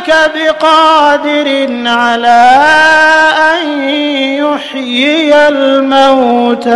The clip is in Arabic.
ذلك بقادر على أن يحيي الموتى.